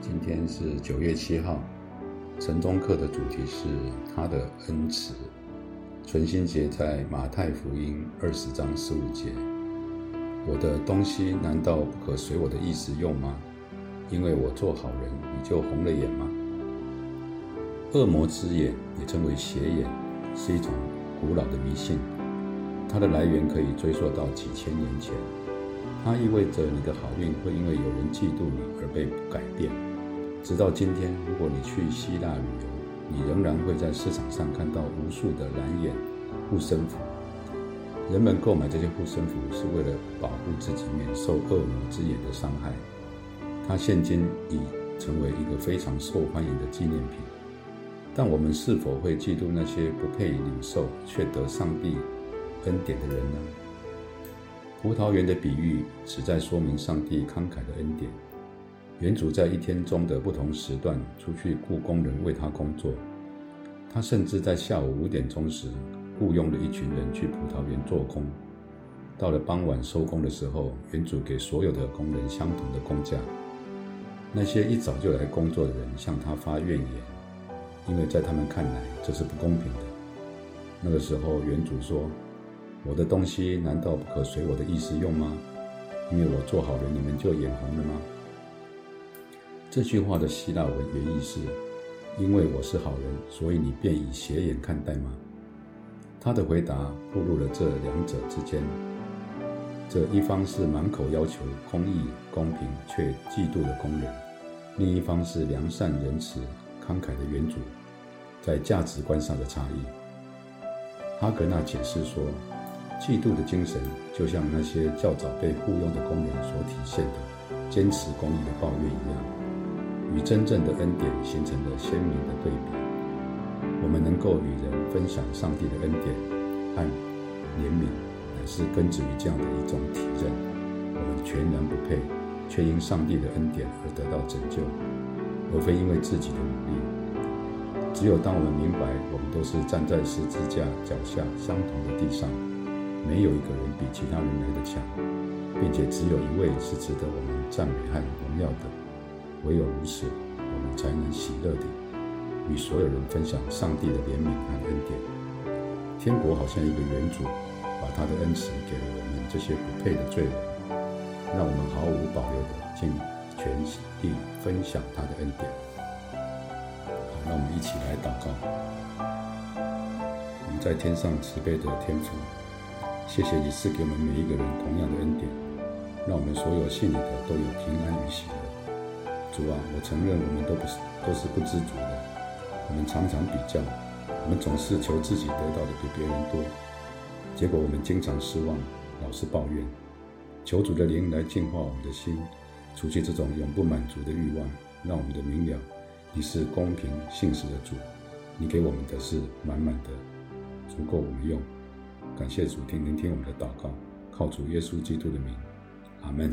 今天是九月七号，晨钟课的主题是他的恩慈。存心节在马太福音二十章十五节。我的东西难道不可随我的意思用吗？因为我做好人，你就红了眼吗？恶魔之眼也称为邪眼，是一种古老的迷信，它的来源可以追溯到几千年前。它意味着你的好运会因为有人嫉妒你而被改变。直到今天，如果你去希腊旅游，你仍然会在市场上看到无数的蓝眼护身符。人们购买这些护身符是为了保护自己免受恶魔之眼的伤害。它现今已成为一个非常受欢迎的纪念品。但我们是否会嫉妒那些不配领受却得上帝恩典的人呢？葡萄园的比喻旨在说明上帝慷慨的恩典。园主在一天中的不同时段出去雇工人为他工作，他甚至在下午五点钟时雇佣了一群人去葡萄园做工。到了傍晚收工的时候，园主给所有的工人相同的工价。那些一早就来工作的人向他发怨言，因为在他们看来这是不公平的。那个时候，园主说：“我的东西难道不可随我的意思用吗？因为我做好人，你们就眼红了吗？”这句话的希腊文原意是：“因为我是好人，所以你便以邪眼看待吗？”他的回答暴露了这两者之间。这一方是满口要求公义、公平却嫉妒的工人，另一方是良善、仁慈、慷慨的园主，在价值观上的差异。哈格纳解释说，嫉妒的精神就像那些较早被雇佣的工人所体现的坚持公义的抱怨一样。与真正的恩典形成了鲜明的对比。我们能够与人分享上帝的恩典和怜悯，乃是根植于这样的一种体认：我们全然不配，却因上帝的恩典而得到拯救，而非因为自己的努力。只有当我们明白我们都是站在十字架脚下相同的地上，没有一个人比其他人来得强，并且只有一位是值得我们赞美和荣耀的。唯有如此，我们才能喜乐地与所有人分享上帝的怜悯和恩典。天国好像一个园主，把他的恩慈给了我们这些不配的罪人，让我们毫无保留地尽全力分享他的恩典。好，让我们一起来祷告。我们在天上慈悲的天父，谢谢你赐给我们每一个人同样的恩典，让我们所有信你的都有平安与喜乐。主啊，我承认我们都不是都是不知足的，我们常常比较，我们总是求自己得到的比别人多，结果我们经常失望，老是抱怨。求主的灵来净化我们的心，除去这种永不满足的欲望，让我们的明了你是公平信实的主，你给我们的是满满的，足够我们用。感谢主听聆听我们的祷告，靠主耶稣基督的名，阿门。